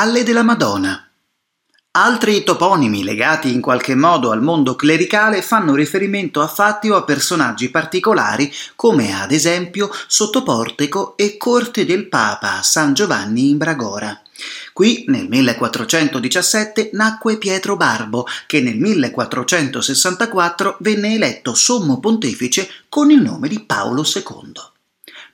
Calle della Madonna. Altri toponimi legati in qualche modo al mondo clericale fanno riferimento a fatti o a personaggi particolari come ad esempio Sottoportico e Corte del Papa a San Giovanni in Bragora. Qui nel 1417 nacque Pietro Barbo, che nel 1464 venne eletto sommo pontefice con il nome di Paolo II.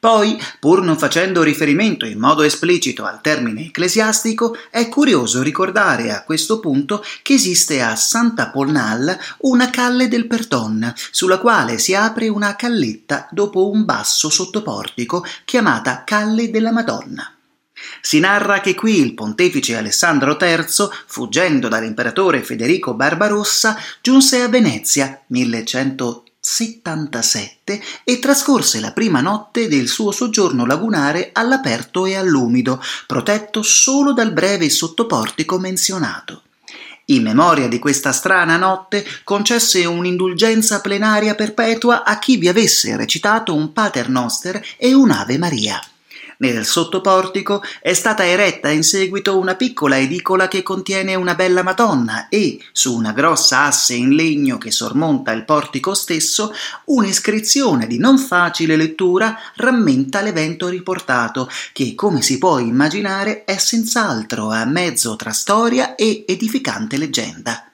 Poi, pur non facendo riferimento in modo esplicito al termine ecclesiastico, è curioso ricordare a questo punto che esiste a Santa Polnal una calle del Perton, sulla quale si apre una calletta dopo un basso sottoportico chiamata Calle della Madonna. Si narra che qui il pontefice Alessandro III, fuggendo dall'imperatore Federico Barbarossa, giunse a Venezia 1100 77 e trascorse la prima notte del suo soggiorno lagunare all'aperto e all'umido, protetto solo dal breve sottoportico menzionato. In memoria di questa strana notte concesse un'indulgenza plenaria perpetua a chi vi avesse recitato un Pater Noster e un'Ave Maria. Nel sottoportico è stata eretta in seguito una piccola edicola che contiene una bella Madonna e, su una grossa asse in legno che sormonta il portico stesso, un'iscrizione di non facile lettura rammenta l'evento riportato, che, come si può immaginare, è senz'altro a mezzo tra storia e edificante leggenda.